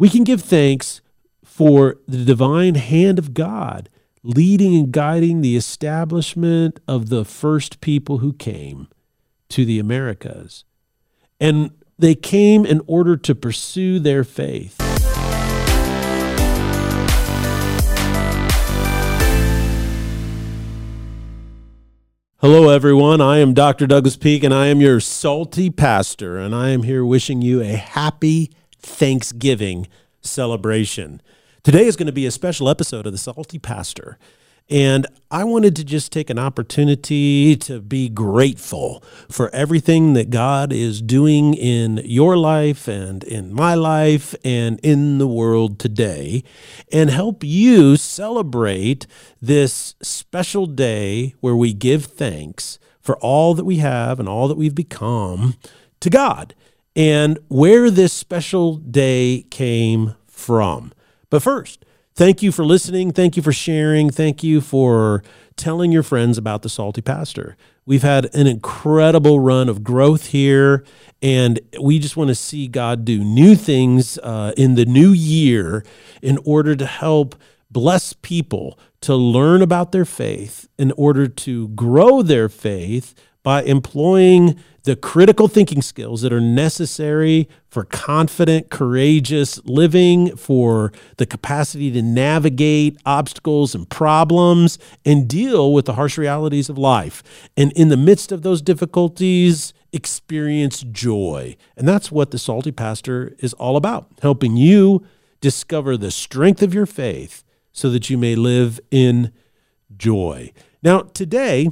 we can give thanks for the divine hand of God leading and guiding the establishment of the first people who came to the Americas. And they came in order to pursue their faith. Hello, everyone. I am Dr. Douglas Peak, and I am your salty pastor, and I am here wishing you a happy Thanksgiving celebration. Today is going to be a special episode of the Salty Pastor. And I wanted to just take an opportunity to be grateful for everything that God is doing in your life and in my life and in the world today, and help you celebrate this special day where we give thanks for all that we have and all that we've become to God and where this special day came from. But first, Thank you for listening. Thank you for sharing. Thank you for telling your friends about the Salty Pastor. We've had an incredible run of growth here, and we just want to see God do new things uh, in the new year in order to help bless people to learn about their faith, in order to grow their faith by employing the critical thinking skills that are necessary for confident, courageous living, for the capacity to navigate obstacles and problems and deal with the harsh realities of life. And in the midst of those difficulties, experience joy. And that's what the Salty Pastor is all about helping you discover the strength of your faith so that you may live in joy. Now, today,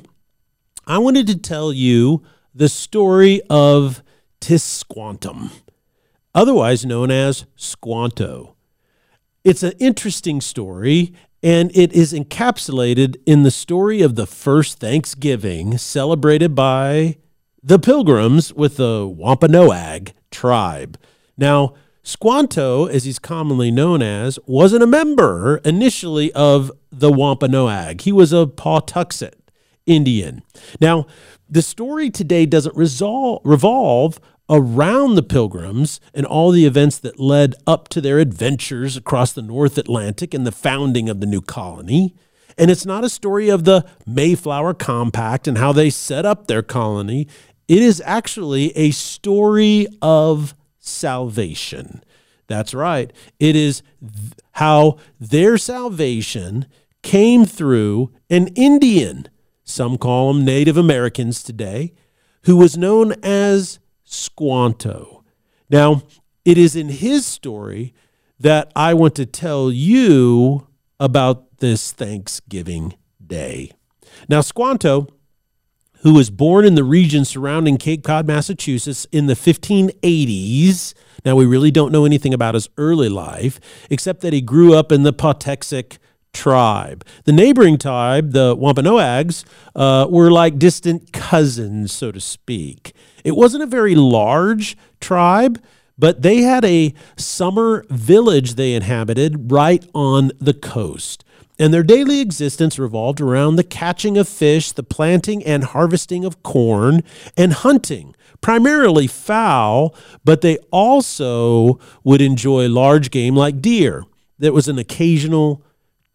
I wanted to tell you the story of Tisquantum, otherwise known as Squanto. It's an interesting story, and it is encapsulated in the story of the first Thanksgiving celebrated by the Pilgrims with the Wampanoag tribe. Now, Squanto, as he's commonly known as, wasn't a member initially of the Wampanoag. He was a Patuxet Indian. Now, the story today doesn't resolve, revolve around the pilgrims and all the events that led up to their adventures across the North Atlantic and the founding of the new colony. And it's not a story of the Mayflower Compact and how they set up their colony. It is actually a story of salvation. That's right. It is th- how their salvation came through an Indian some call them Native Americans today, who was known as Squanto. Now, it is in his story that I want to tell you about this Thanksgiving Day. Now, Squanto, who was born in the region surrounding Cape Cod, Massachusetts in the 1580s, now we really don't know anything about his early life, except that he grew up in the Patuxet tribe. The neighboring tribe, the Wampanoags, uh, were like distant cousins, so to speak. It wasn't a very large tribe, but they had a summer village they inhabited right on the coast. And their daily existence revolved around the catching of fish, the planting and harvesting of corn, and hunting, primarily fowl, but they also would enjoy large game like deer. There was an occasional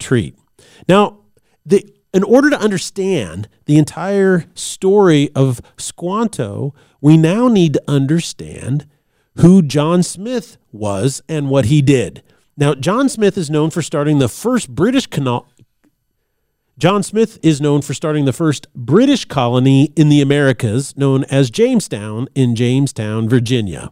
treat. Now, the, in order to understand the entire story of Squanto, we now need to understand who John Smith was and what he did. Now, John Smith is known for starting the first British canal. John Smith is known for starting the first British colony in the Americas, known as Jamestown in Jamestown, Virginia.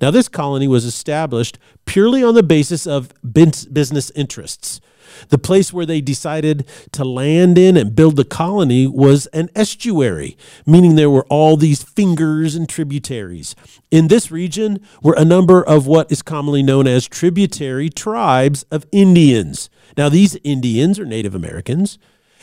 Now, this colony was established purely on the basis of business interests. The place where they decided to land in and build the colony was an estuary, meaning there were all these fingers and tributaries. In this region were a number of what is commonly known as tributary tribes of Indians. Now, these Indians, or Native Americans,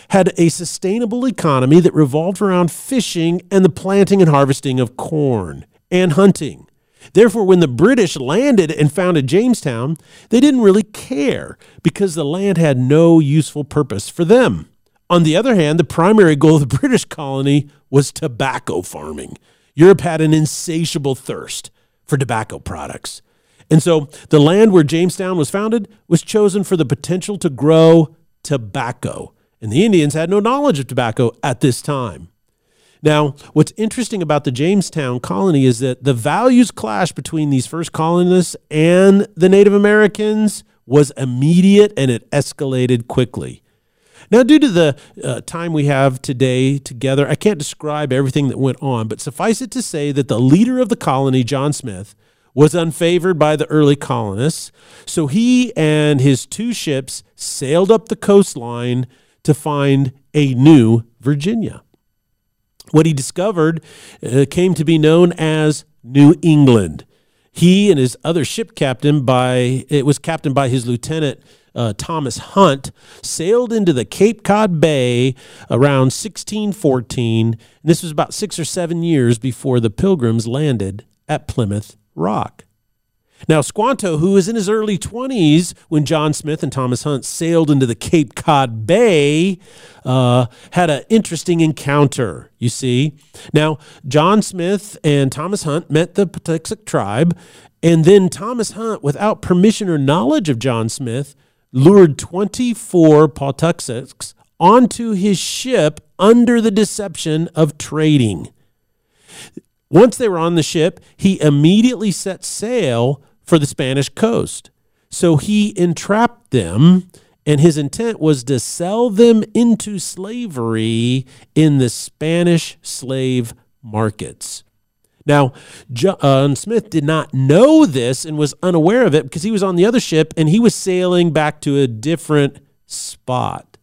had a sustainable economy that revolved around fishing and the planting and harvesting of corn and hunting. Therefore, when the British landed and founded Jamestown, they didn't really care because the land had no useful purpose for them. On the other hand, the primary goal of the British colony was tobacco farming. Europe had an insatiable thirst for tobacco products. And so the land where Jamestown was founded was chosen for the potential to grow tobacco. And the Indians had no knowledge of tobacco at this time. Now, what's interesting about the Jamestown colony is that the values clash between these first colonists and the Native Americans was immediate and it escalated quickly. Now, due to the uh, time we have today together, I can't describe everything that went on, but suffice it to say that the leader of the colony, John Smith, was unfavored by the early colonists. So he and his two ships sailed up the coastline to find a new Virginia. What he discovered uh, came to be known as New England. He and his other ship captain by it was captained by his lieutenant uh, Thomas Hunt sailed into the Cape Cod Bay around 1614. And this was about six or seven years before the Pilgrims landed at Plymouth Rock. Now, Squanto, who was in his early 20s when John Smith and Thomas Hunt sailed into the Cape Cod Bay, uh, had an interesting encounter, you see. Now, John Smith and Thomas Hunt met the Patuxet tribe, and then Thomas Hunt, without permission or knowledge of John Smith, lured 24 Patuxets onto his ship under the deception of trading. Once they were on the ship, he immediately set sail for the Spanish coast. So he entrapped them, and his intent was to sell them into slavery in the Spanish slave markets. Now, John uh, Smith did not know this and was unaware of it because he was on the other ship and he was sailing back to a different spot.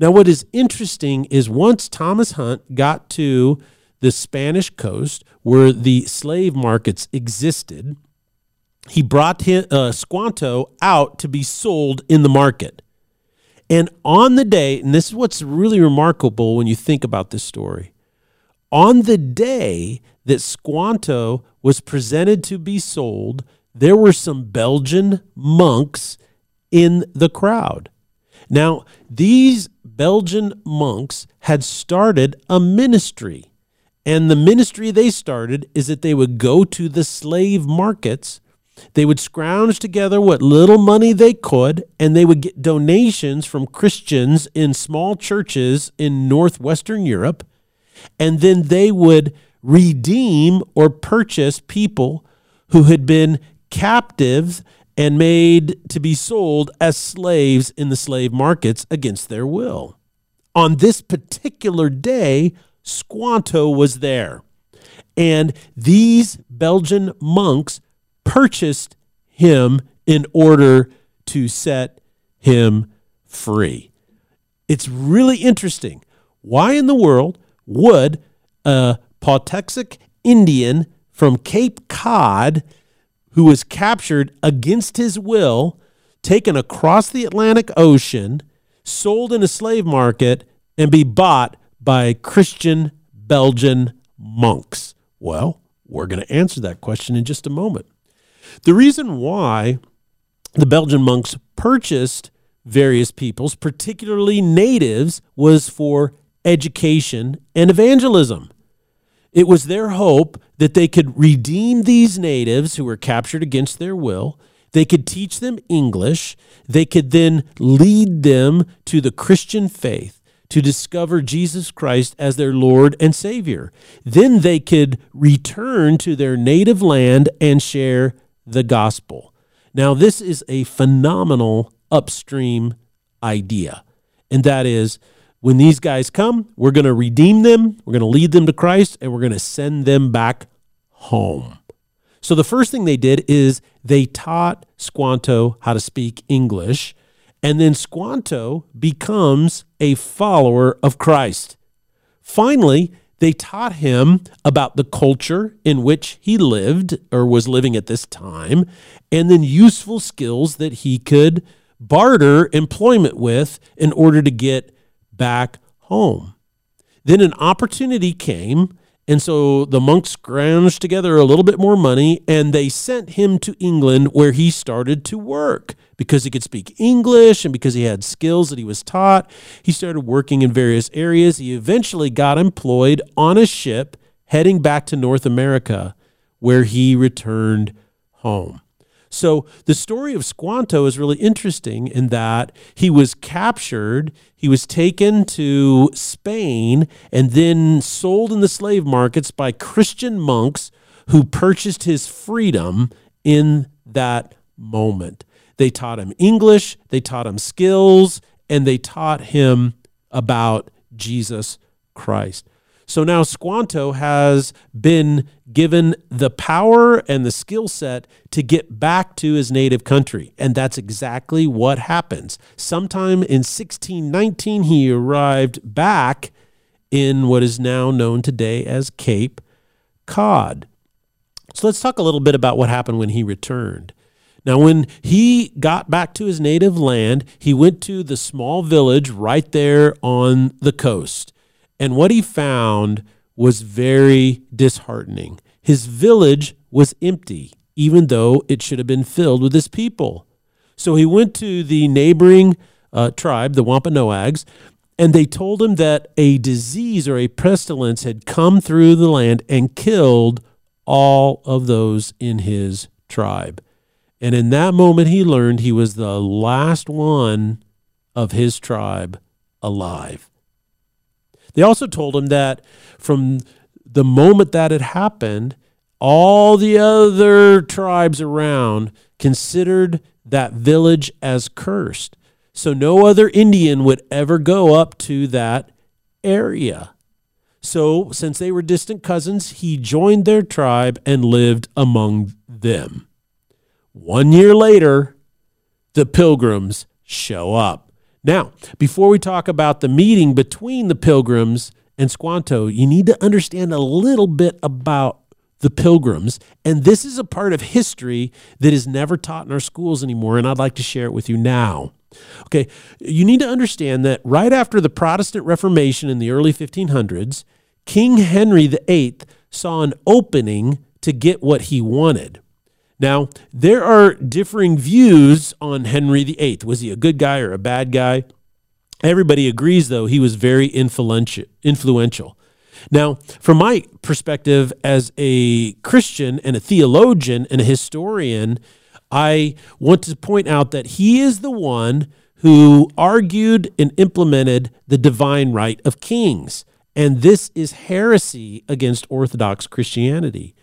Now, what is interesting is once Thomas Hunt got to the Spanish coast where the slave markets existed, he brought his, uh, Squanto out to be sold in the market. And on the day, and this is what's really remarkable when you think about this story, on the day that Squanto was presented to be sold, there were some Belgian monks in the crowd. Now, these Belgian monks had started a ministry and the ministry they started is that they would go to the slave markets, they would scrounge together what little money they could, and they would get donations from Christians in small churches in northwestern Europe, and then they would redeem or purchase people who had been captives and made to be sold as slaves in the slave markets against their will. On this particular day, Squanto was there. And these Belgian monks purchased him in order to set him free. It's really interesting. Why in the world would a Patuxet Indian from Cape Cod, who was captured against his will, taken across the Atlantic Ocean, sold in a slave market, and be bought by Christian Belgian monks? Well, we're going to answer that question in just a moment. The reason why the Belgian monks purchased various peoples, particularly natives, was for education and evangelism. It was their hope that they could redeem these natives who were captured against their will. They could teach them English. They could then lead them to the Christian faith to discover Jesus Christ as their Lord and Savior. Then they could return to their native land and share the gospel. Now, this is a phenomenal upstream idea, and that is when these guys come, we're going to redeem them, we're going to lead them to Christ, and we're going to send them back home. So, the first thing they did is they taught Squanto how to speak English and then Squanto becomes a follower of Christ. Finally, they taught him about the culture in which he lived or was living at this time, and then useful skills that he could barter employment with in order to get back home. Then an opportunity came and so the monks scrounged together a little bit more money and they sent him to England where he started to work because he could speak English and because he had skills that he was taught. He started working in various areas. He eventually got employed on a ship heading back to North America where he returned home. So the story of Squanto is really interesting in that he was captured, he was taken to Spain, and then sold in the slave markets by Christian monks who purchased his freedom in that moment. They taught him English, they taught him skills, and they taught him about Jesus Christ. So now Squanto has been given the power and the skill set to get back to his native country. And that's exactly what happens. Sometime in 1619, he arrived back in what is now known today as Cape Cod. So let's talk a little bit about what happened when he returned. Now, when he got back to his native land, he went to the small village right there on the coast. And what he found was very disheartening. His village was empty, even though it should have been filled with his people. So he went to the neighboring uh, tribe, the Wampanoags, and they told him that a disease or a pestilence had come through the land and killed all of those in his tribe. And in that moment, he learned he was the last one of his tribe alive. They also told him that from the moment that it happened, all the other tribes around considered that village as cursed. So no other Indian would ever go up to that area. So, since they were distant cousins, he joined their tribe and lived among them. One year later, the pilgrims show up. Now, before we talk about the meeting between the pilgrims and Squanto, you need to understand a little bit about the pilgrims. And this is a part of history that is never taught in our schools anymore. And I'd like to share it with you now. Okay, you need to understand that right after the Protestant Reformation in the early 1500s, King Henry VIII saw an opening to get what he wanted. Now, there are differing views on Henry VIII. Was he a good guy or a bad guy? Everybody agrees, though, he was very influential. Now, from my perspective as a Christian and a theologian and a historian, I want to point out that he is the one who argued and implemented the divine right of kings. And this is heresy against Orthodox Christianity.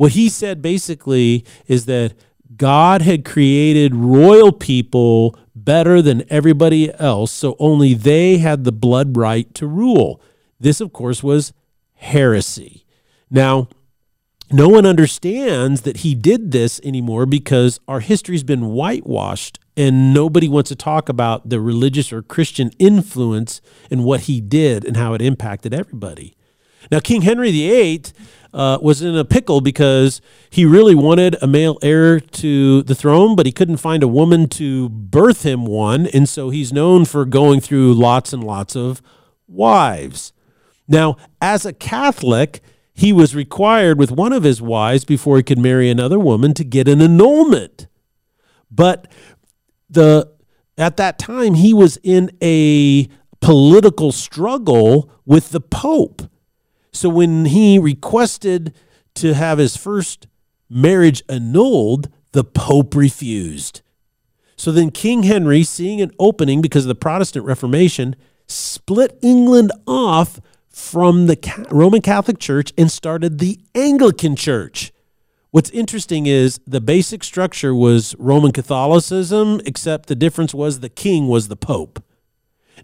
What he said basically is that God had created royal people better than everybody else, so only they had the blood right to rule. This, of course, was heresy. Now, no one understands that he did this anymore because our history's been whitewashed and nobody wants to talk about the religious or Christian influence and what he did and how it impacted everybody. Now, King Henry VIII uh, was in a pickle because he really wanted a male heir to the throne, but he couldn't find a woman to birth him one. And so he's known for going through lots and lots of wives. Now, as a Catholic, he was required with one of his wives before he could marry another woman to get an annulment. But the at that time he was in a political struggle with the pope. So when he requested to have his first marriage annulled, the pope refused. So then King Henry, seeing an opening because of the Protestant Reformation, split England off from the Roman Catholic Church and started the Anglican Church. What's interesting is the basic structure was Roman Catholicism, except the difference was the king was the pope.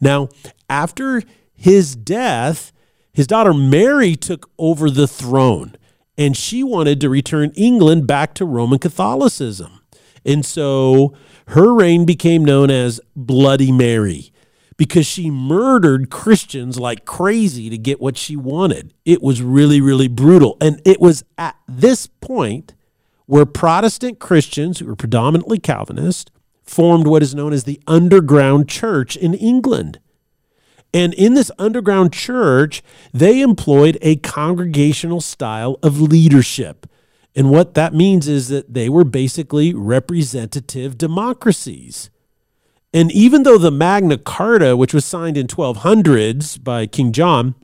Now, after his death, his daughter Mary took over the throne, and she wanted to return England back to Roman Catholicism. And so her reign became known as Bloody Mary because she murdered Christians like crazy to get what she wanted. It was really, really brutal. And it was at this point where Protestant Christians, who were predominantly Calvinist, formed what is known as the underground church in England. And in this underground church, they employed a congregational style of leadership. And what that means is that they were basically representative democracies. And even though the Magna Carta, which was signed in 1200s by King John,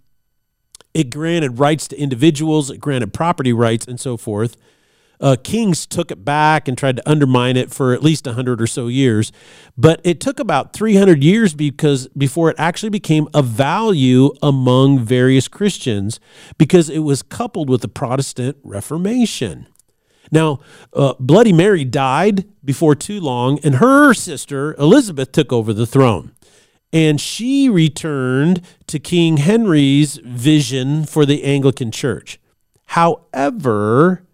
it granted rights to individuals, it granted property rights, and so forth. Uh, kings took it back and tried to undermine it for at least 100 or so years. But it took about 300 years because before it actually became a value among various Christians because it was coupled with the Protestant Reformation. Now, uh, Bloody Mary died before too long, and her sister Elizabeth took over the throne. And she returned to King Henry's vision for the Anglican Church. However,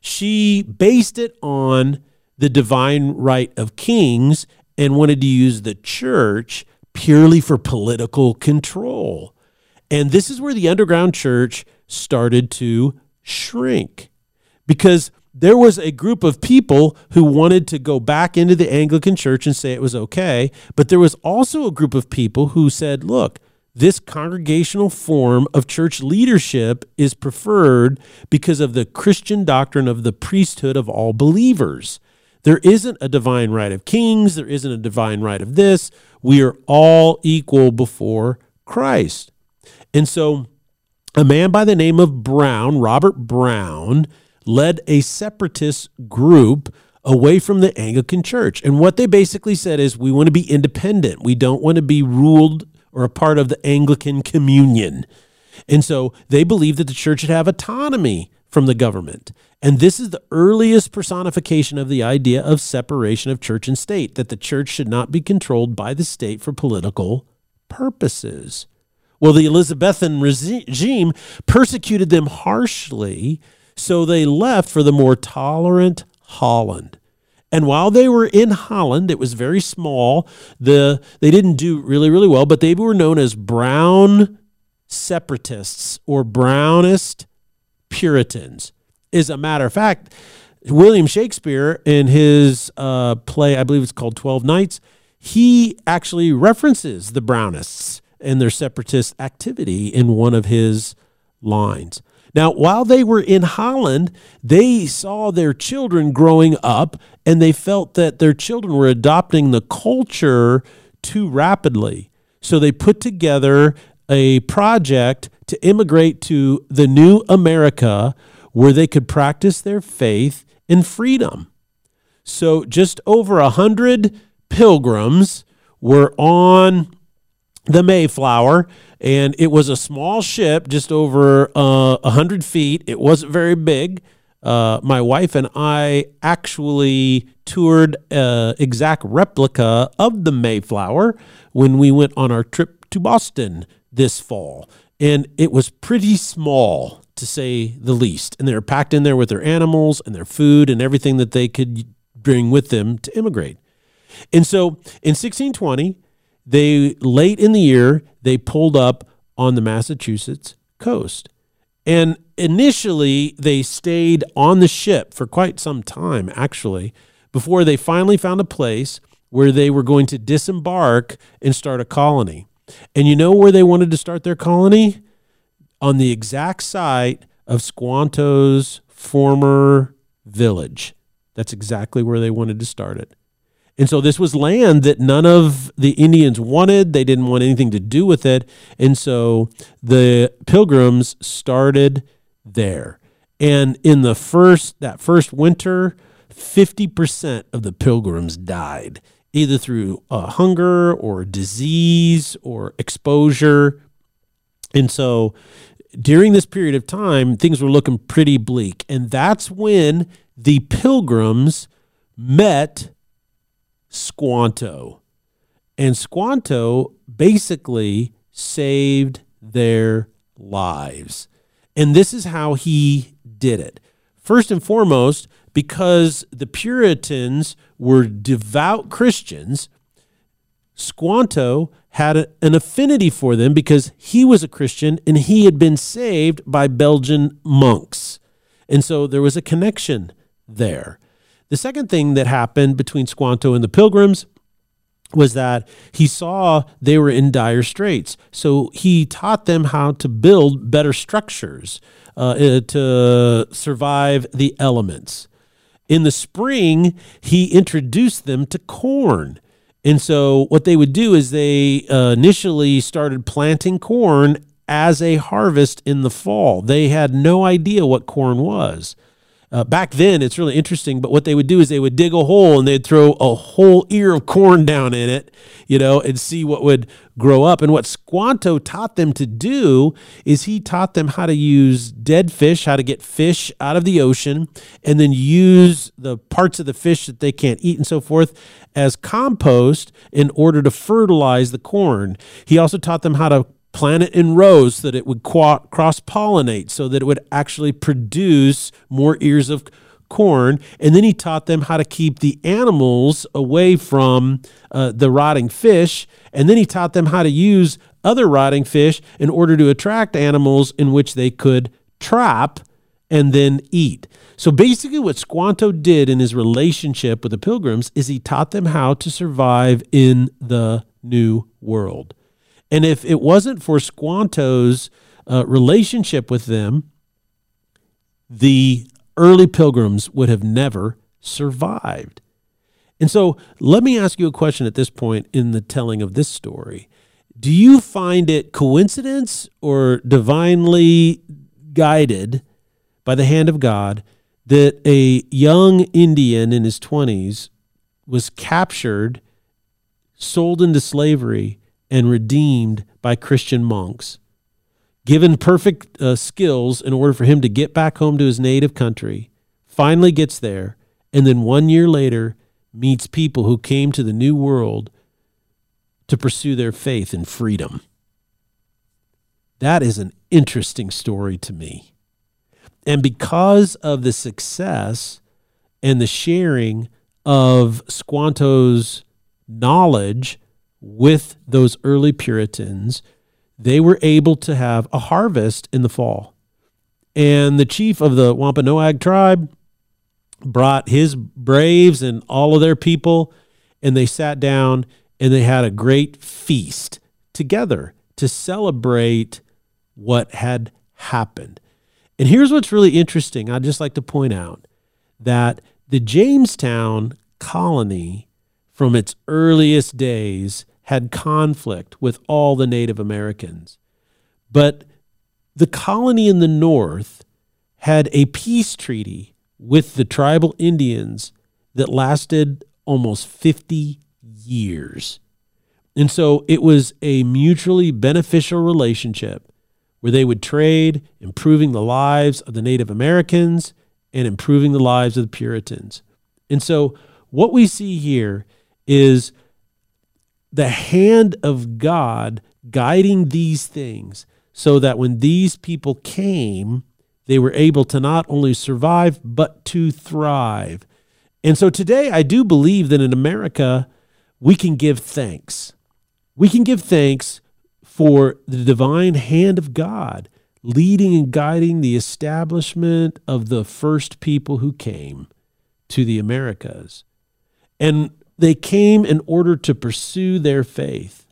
she based it on the divine right of kings and wanted to use the church purely for political control. And this is where the underground church started to shrink because there was a group of people who wanted to go back into the Anglican church and say it was okay. But there was also a group of people who said, look, this congregational form of church leadership is preferred because of the Christian doctrine of the priesthood of all believers. There isn't a divine right of kings, there isn't a divine right of this. We are all equal before Christ. And so, a man by the name of Browne, Robert Browne, led a separatist group away from the Anglican Church. And what they basically said is we want to be independent. We don't want to be ruled or a part of the Anglican communion. And so they believed that the church should have autonomy from the government. And this is the earliest personification of the idea of separation of church and state, that the church should not be controlled by the state for political purposes. Well, the Elizabethan regime persecuted them harshly so they left for the more tolerant Holland. And while they were in Holland, it was very small. The they didn't do really really well, but they were known as brown separatists or brownist Puritans. As a matter of fact, William Shakespeare in his uh, play, I believe it's called Twelve Nights, he actually references the Brownists and their separatist activity in one of his lines. Now, while they were in Holland, they saw their children growing up and they felt that their children were adopting the culture too rapidly. So they put together a project to immigrate to the new America where they could practice their faith in freedom. So just over a hundred pilgrims were on the Mayflower, and it was a small ship, just over uh, a uh, hundred feet. It wasn't very big. Uh, my wife and I actually toured an exact replica of the Mayflower when we went on our trip to Boston this fall, and it was pretty small to say the least. And they were packed in there with their animals and their food and everything that they could bring with them to immigrate. And so in 1620 they late in the year they pulled up on the Massachusetts coast. And initially they stayed on the ship for quite some time actually before they finally found a place where they were going to disembark and start a colony. And you know where they wanted to start their colony? On the exact site of Squanto's former village. That's exactly where they wanted to start it. And so this was land that none of the Indians wanted. They didn't want anything to do with it. And so the pilgrims started there. And in the first that first winter, 50% of the pilgrims died, either through uh, hunger or disease or exposure. And so during this period of time, things were looking pretty bleak. And that's when the pilgrims met Squanto. And Squanto basically saved their lives. And this is how he did it. First and foremost, because the Puritans were devout Christians, Squanto had a, an affinity for them because he was a Christian and he had been saved by Belgian monks. And so there was a connection there. The second thing that happened between Squanto and the Pilgrims was that he saw they were in dire straits. So he taught them how to build better structures uh, uh, to survive the elements. In the spring, he introduced them to corn. And so what they would do is they uh, initially started planting corn as a harvest in the fall. They had no idea what corn was. Uh, back then it's really interesting but what they would do is they would dig a hole and they'd throw a whole ear of corn down in it you know and see what would grow up. And what squanto taught them to do is he taught them how to use dead fish how to get fish out of the ocean and then use the parts of the fish that they can't eat and so forth as compost in order to fertilize the corn. He also taught them how to plant it in rows so that it would cross pollinate so that it would actually produce more ears of corn. And then he taught them how to keep the animals away from uh, the rotting fish. And then he taught them how to use other rotting fish in order to attract animals in which they could trap and then eat. So basically, what Squanto did in his relationship with the pilgrims is he taught them how to survive in the new world. And if it wasn't for Squanto's uh, relationship with them, the early pilgrims would have never survived. And so let me ask you a question at this point in the telling of this story. Do you find it coincidence or divinely guided by the hand of God that a young Indian in his 20s was captured, sold into slavery, and redeemed by Christian monks, given perfect uh, skills in order for him to get back home to his native country, finally gets there, and then one year later meets people who came to the New World to pursue their faith and freedom. That is an interesting story to me. And because of the success and the sharing of Squanto's knowledge with those early Puritans, they were able to have a harvest in the fall. And the chief of the Wampanoag tribe brought his braves and all of their people, and they sat down and they had a great feast together to celebrate what had happened. And here's what's really interesting. I'd just like to point out that the Jamestown colony, from its earliest days, had conflict with all the Native Americans. But the colony in the north had a peace treaty with the tribal Indians that lasted almost 50 years. And so it was a mutually beneficial relationship where they would trade, improving the lives of the Native Americans and improving the lives of the Puritans. And so what we see here is the hand of God guiding these things so that when these people came, they were able to not only survive, but to thrive. And so today, I do believe that in America, we can give thanks. We can give thanks for the divine hand of God leading and guiding the establishment of the first people who came to the Americas. And they came in order to pursue their faith.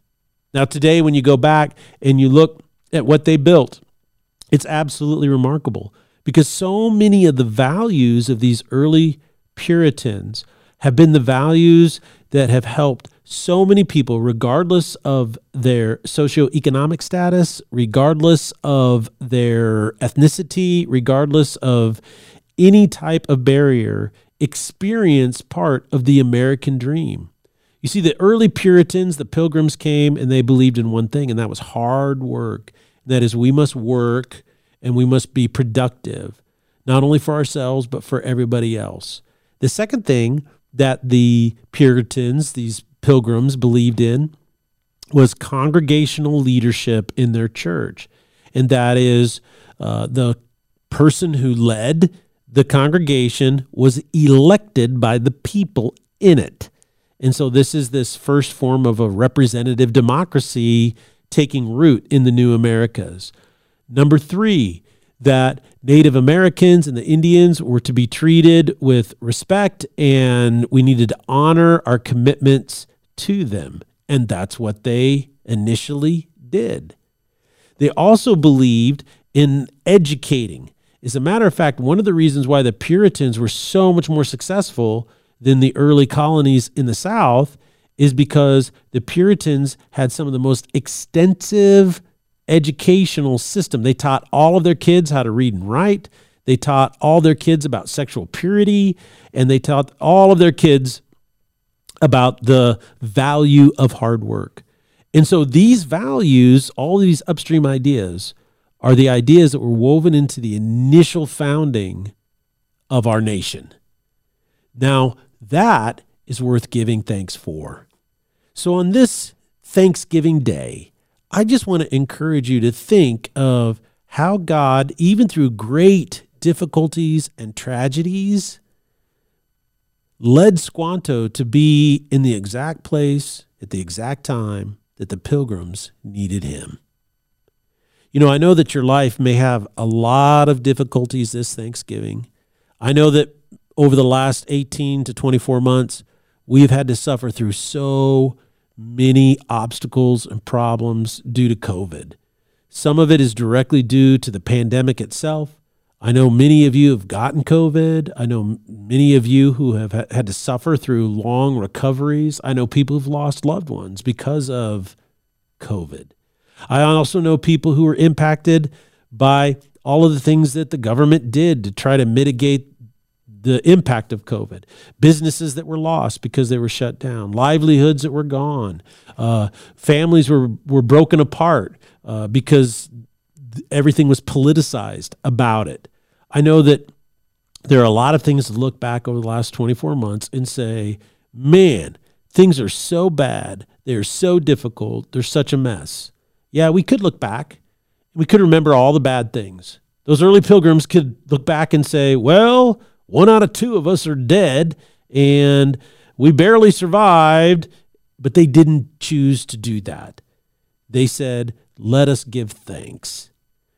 Now, today, when you go back and you look at what they built, it's absolutely remarkable because so many of the values of these early Puritans have been the values that have helped so many people, regardless of their socioeconomic status, regardless of their ethnicity, regardless of any type of barrier, experience part of the American dream. You see, the early Puritans, the pilgrims came and they believed in one thing, and that was hard work. That is, we must work and we must be productive, not only for ourselves, but for everybody else. The second thing that the Puritans, these pilgrims, believed in was congregational leadership in their church. And that is uh, the person who led the congregation was elected by the people in it. And so this is this first form of a representative democracy taking root in the new Americas. Number three, that Native Americans and the Indians were to be treated with respect and we needed to honor our commitments to them. And that's what they initially did. They also believed in educating as a matter of fact, one of the reasons why the Puritans were so much more successful than the early colonies in the South is because the Puritans had some of the most extensive educational system. They taught all of their kids how to read and write. They taught all their kids about sexual purity, and they taught all of their kids about the value of hard work. And so these values, all these upstream ideas, are the ideas that were woven into the initial founding of our nation. Now, that is worth giving thanks for. So, on this Thanksgiving Day, I just want to encourage you to think of how God, even through great difficulties and tragedies, led Squanto to be in the exact place at the exact time that the pilgrims needed him. You know, I know that your life may have a lot of difficulties this Thanksgiving. I know that over the last 18 to 24 months, we've had to suffer through so many obstacles and problems due to COVID. Some of it is directly due to the pandemic itself. I know many of you have gotten COVID. I know many of you who have had to suffer through long recoveries. I know people who've lost loved ones because of COVID. I also know people who were impacted by all of the things that the government did to try to mitigate the impact of COVID. Businesses that were lost because they were shut down, livelihoods that were gone, uh, families were, were broken apart uh, because everything was politicized about it. I know that there are a lot of things to look back over the last 24 months and say, man, things are so bad. They're so difficult. They're such a mess. Yeah, we could look back. We could remember all the bad things. Those early pilgrims could look back and say, well, one out of two of us are dead and we barely survived, but they didn't choose to do that. They said, let us give thanks.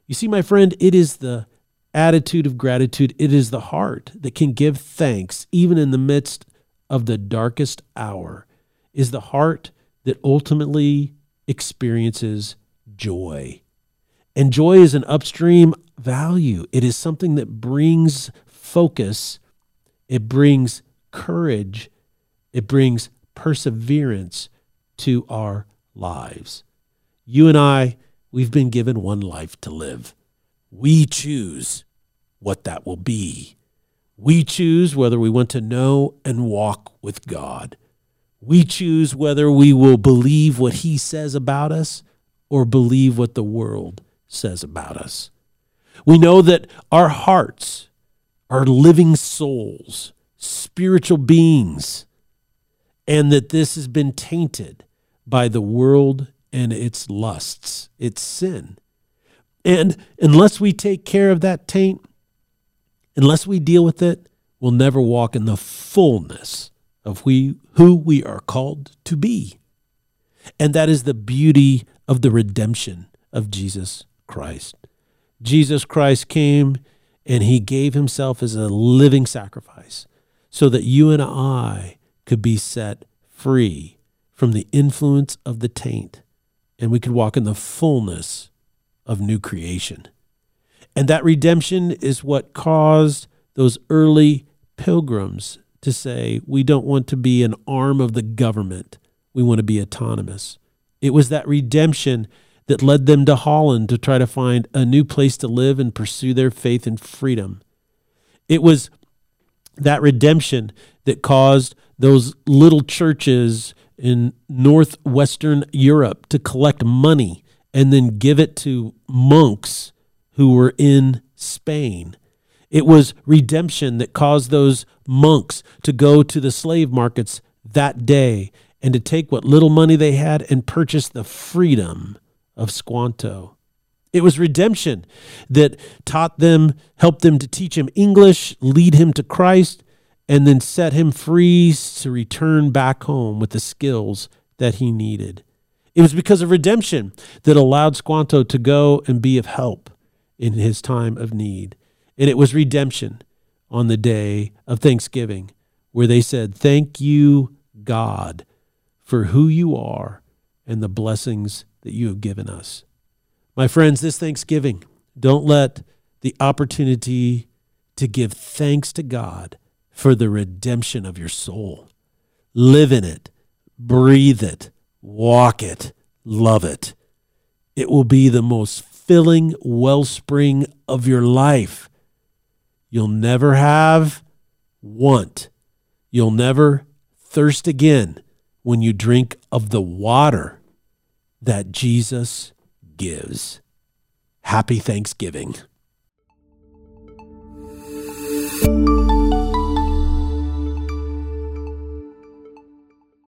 You see, my friend, it is the attitude of gratitude, it is the heart that can give thanks even in the midst of the darkest hour, is the heart that ultimately experiences joy. And joy is an upstream value, it is something that brings focus, it brings courage, it brings perseverance to our lives. You and I, we've been given one life to live. We choose what that will be. We choose whether we want to know and walk with God. We choose whether we will believe what He says about us or believe what the world says about us. We know that our hearts are living souls, spiritual beings, and that this has been tainted by the world and its lusts, its sin. And unless we take care of that taint, unless we deal with it, we'll never walk in the fullness of we, who we are called to be. And that is the beauty of the redemption of Jesus Christ. Jesus Christ came and he gave himself as a living sacrifice so that you and I could be set free from the influence of the taint and we could walk in the fullness of new creation. And that redemption is what caused those early pilgrims to say, we don't want to be an arm of the government, we want to be autonomous. It was that redemption that led them to Holland to try to find a new place to live and pursue their faith and freedom. It was that redemption that caused those little churches in northwestern Europe to collect money and then give it to monks who were in Spain. It was redemption that caused those monks to go to the slave markets that day and to take what little money they had and purchase the freedom of Squanto. It was redemption that taught them, helped them to teach him English, lead him to Christ, and then set him free to return back home with the skills that he needed. It was because of redemption that allowed Squanto to go and be of help in his time of need. And it was redemption on the day of Thanksgiving where they said, Thank you, God, for who you are and the blessings that you have given us. My friends, this Thanksgiving, don't let the opportunity to give thanks to God for the redemption of your soul. Live in it, breathe it, walk it, love it. It will be the most filling wellspring of your life. You'll never have want. You'll never thirst again when you drink of the water that Jesus gives. Happy Thanksgiving.